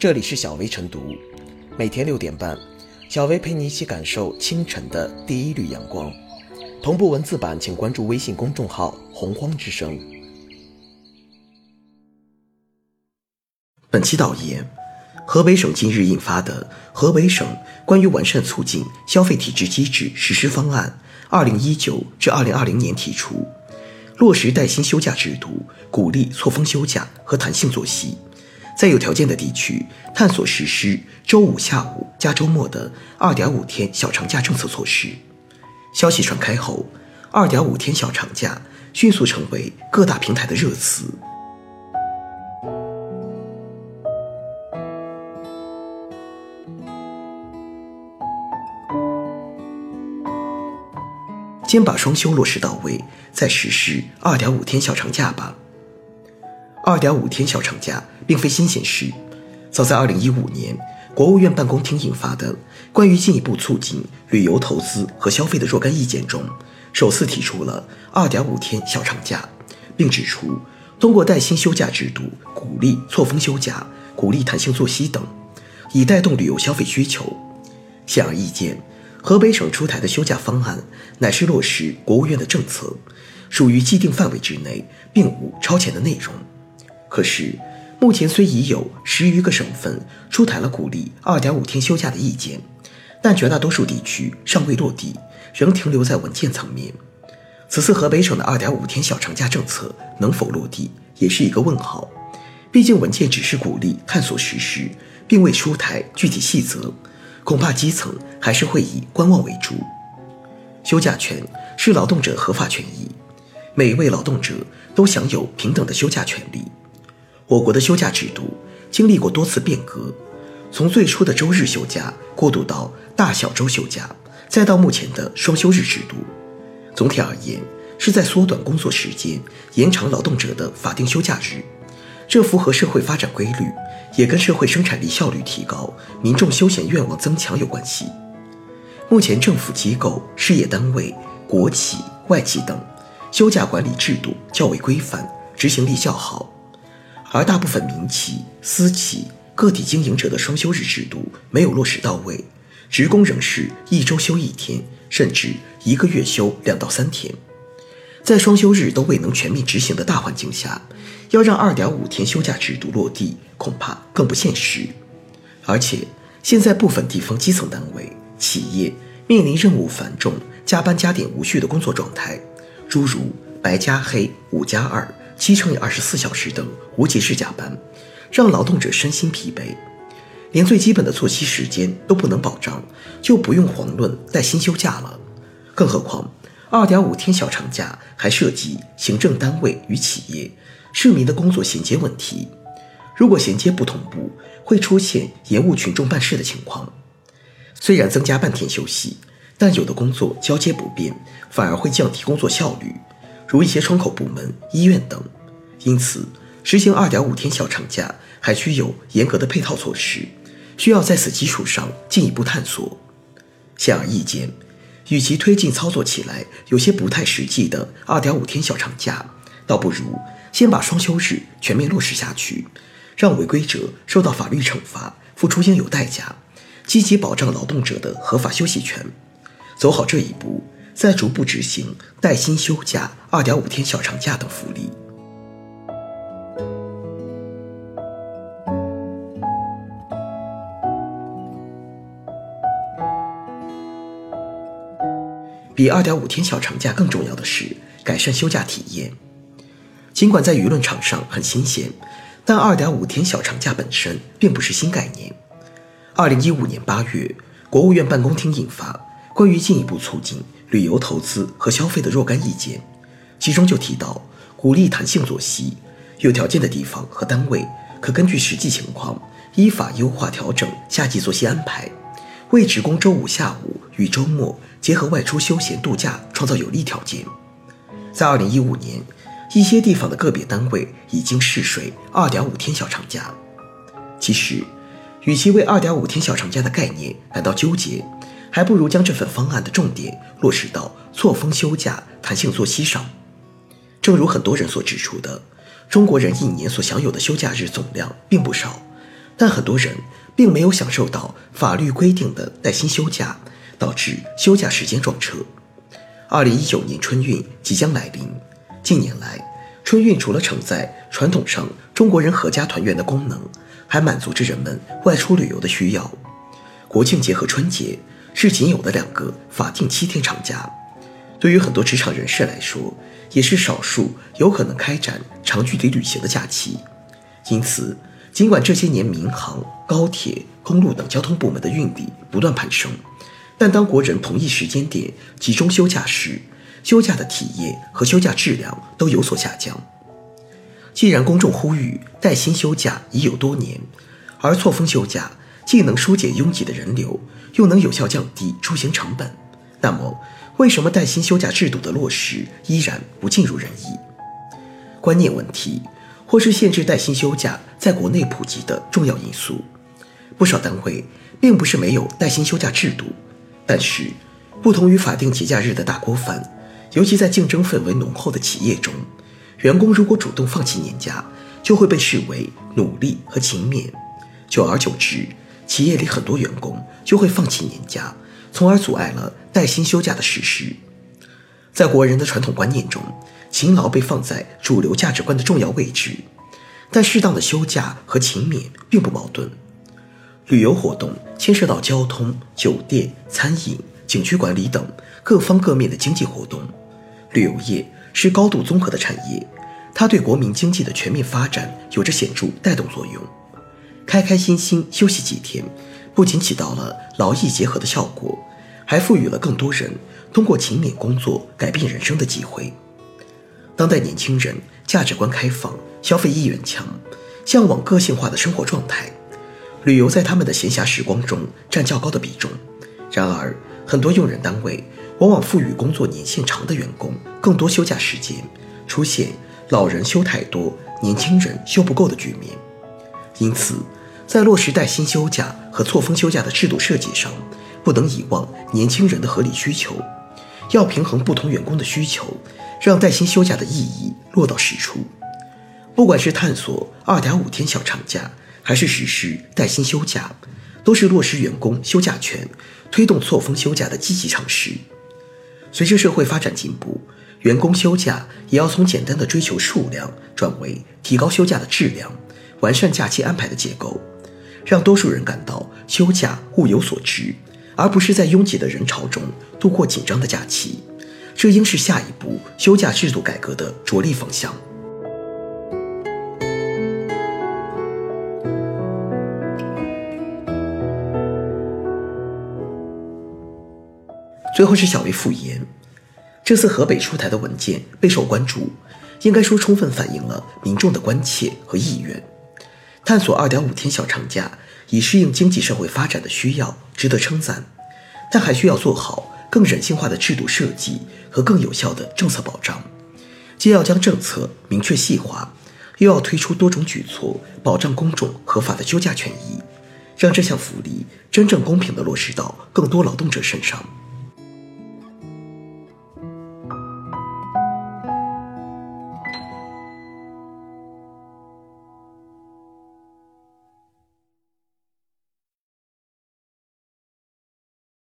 这里是小薇晨读，每天六点半，小薇陪你一起感受清晨的第一缕阳光。同步文字版，请关注微信公众号“洪荒之声”。本期导言：河北省近日印发的《河北省关于完善促进消费体制机制实施方案（二零一九至二零二零年）》提出，落实带薪休假制度，鼓励错峰休假和弹性作息。在有条件的地区，探索实施周五下午加周末的二点五天小长假政策措施。消息传开后，二点五天小长假迅速成为各大平台的热词。先把双休落实到位，再实施二点五天小长假吧。二点五天小长假并非新鲜事，早在二零一五年，国务院办公厅印发的《关于进一步促进旅游投资和消费的若干意见》中，首次提出了二点五天小长假，并指出，通过带薪休假制度，鼓励错峰休假，鼓励弹性作息等，以带动旅游消费需求。显而易见，河北省出台的休假方案乃是落实国务院的政策，属于既定范围之内，并无超前的内容。可是，目前虽已有十余个省份出台了鼓励二点五天休假的意见，但绝大多数地区尚未落地，仍停留在文件层面。此次河北省的二点五天小长假政策能否落地，也是一个问号。毕竟文件只是鼓励探索实施，并未出台具体细则，恐怕基层还是会以观望为主。休假权是劳动者合法权益，每一位劳动者都享有平等的休假权利。我国的休假制度经历过多次变革，从最初的周日休假过渡到大小周休假，再到目前的双休日制度。总体而言，是在缩短工作时间，延长劳动者的法定休假日。这符合社会发展规律，也跟社会生产力效率提高、民众休闲愿望增强有关系。目前，政府机构、事业单位、国企、外企等休假管理制度较为规范，执行力较好。而大部分民企、私企、个体经营者的双休日制度没有落实到位，职工仍是一周休一天，甚至一个月休两到三天。在双休日都未能全面执行的大环境下，要让二点五天休假制度落地，恐怕更不现实。而且，现在部分地方基层单位、企业面临任务繁重、加班加点无序的工作状态，诸如白加黑、五加二。七乘以二十四小时等无节制加班，让劳动者身心疲惫，连最基本的作息时间都不能保障，就不用遑论带薪休假了。更何况，二点五天小长假还涉及行政单位与企业、市民的工作衔接问题。如果衔接不同步，会出现延误群众办事的情况。虽然增加半天休息，但有的工作交接不便，反而会降低工作效率。如一些窗口部门、医院等，因此实行二点五天小长假还需有严格的配套措施，需要在此基础上进一步探索。显而易见，与其推进操作起来有些不太实际的二点五天小长假，倒不如先把双休日全面落实下去，让违规者受到法律惩罚，付出应有代价，积极保障劳动者的合法休息权。走好这一步。再逐步执行带薪休假、二点五天小长假等福利。比二点五天小长假更重要的是改善休假体验。尽管在舆论场上很新鲜，但二点五天小长假本身并不是新概念。二零一五年八月，国务院办公厅印发。关于进一步促进旅游投资和消费的若干意见，其中就提到鼓励弹性作息，有条件的地方和单位可根据实际情况依法优化调整夏季作息安排，为职工周五下午与周末结合外出休闲度假创造有利条件。在二零一五年，一些地方的个别单位已经试水二点五天小长假。其实，与其为二点五天小长假的概念感到纠结。还不如将这份方案的重点落实到错峰休假、弹性作息上。正如很多人所指出的，中国人一年所享有的休假日总量并不少，但很多人并没有享受到法律规定的带薪休假，导致休假时间撞车。二零一九年春运即将来临，近年来，春运除了承载传统上中国人阖家团圆的功能，还满足着人们外出旅游的需要。国庆节和春节是仅有的两个法定七天长假，对于很多职场人士来说，也是少数有可能开展长距离旅行的假期。因此，尽管这些年民航、高铁、公路等交通部门的运力不断攀升，但当国人同一时间点集中休假时，休假的体验和休假质量都有所下降。既然公众呼吁带薪休假已有多年，而错峰休假既能疏解拥挤的人流，又能有效降低出行成本，那么为什么带薪休假制度的落实依然不尽如人意？观念问题。或是限制带薪休假在国内普及的重要因素。不少单位并不是没有带薪休假制度，但是不同于法定节假日的大锅饭，尤其在竞争氛围浓厚的企业中，员工如果主动放弃年假，就会被视为努力和勤勉。久而久之，企业里很多员工就会放弃年假，从而阻碍了带薪休假的实施。在国人的传统观念中，勤劳被放在主流价值观的重要位置，但适当的休假和勤勉并不矛盾。旅游活动牵涉到交通、酒店、餐饮、景区管理等各方各面的经济活动，旅游业是高度综合的产业，它对国民经济的全面发展有着显著带动作用。开开心心休息几天，不仅起到了劳逸结合的效果，还赋予了更多人通过勤勉工作改变人生的机会。当代年轻人价值观开放，消费意愿强，向往个性化的生活状态，旅游在他们的闲暇时光中占较高的比重。然而，很多用人单位往往赋予工作年限长的员工更多休假时间，出现老人休太多，年轻人休不够的局面。因此，在落实带薪休假和错峰休假的制度设计上，不能遗忘年轻人的合理需求，要平衡不同员工的需求。让带薪休假的意义落到实处，不管是探索二点五天小长假，还是实施带薪休假，都是落实员工休假权、推动错峰休假的积极尝试。随着社会发展进步，员工休假也要从简单的追求数量，转为提高休假的质量，完善假期安排的结构，让多数人感到休假物有所值，而不是在拥挤的人潮中度过紧张的假期。这应是下一步休假制度改革的着力方向。最后是小薇复言，这次河北出台的文件备受关注，应该说充分反映了民众的关切和意愿。探索二点五天小长假，以适应经济社会发展的需要，值得称赞，但还需要做好。更人性化的制度设计和更有效的政策保障，既要将政策明确细化，又要推出多种举措保障公众合法的休假权益，让这项福利真正公平地落实到更多劳动者身上。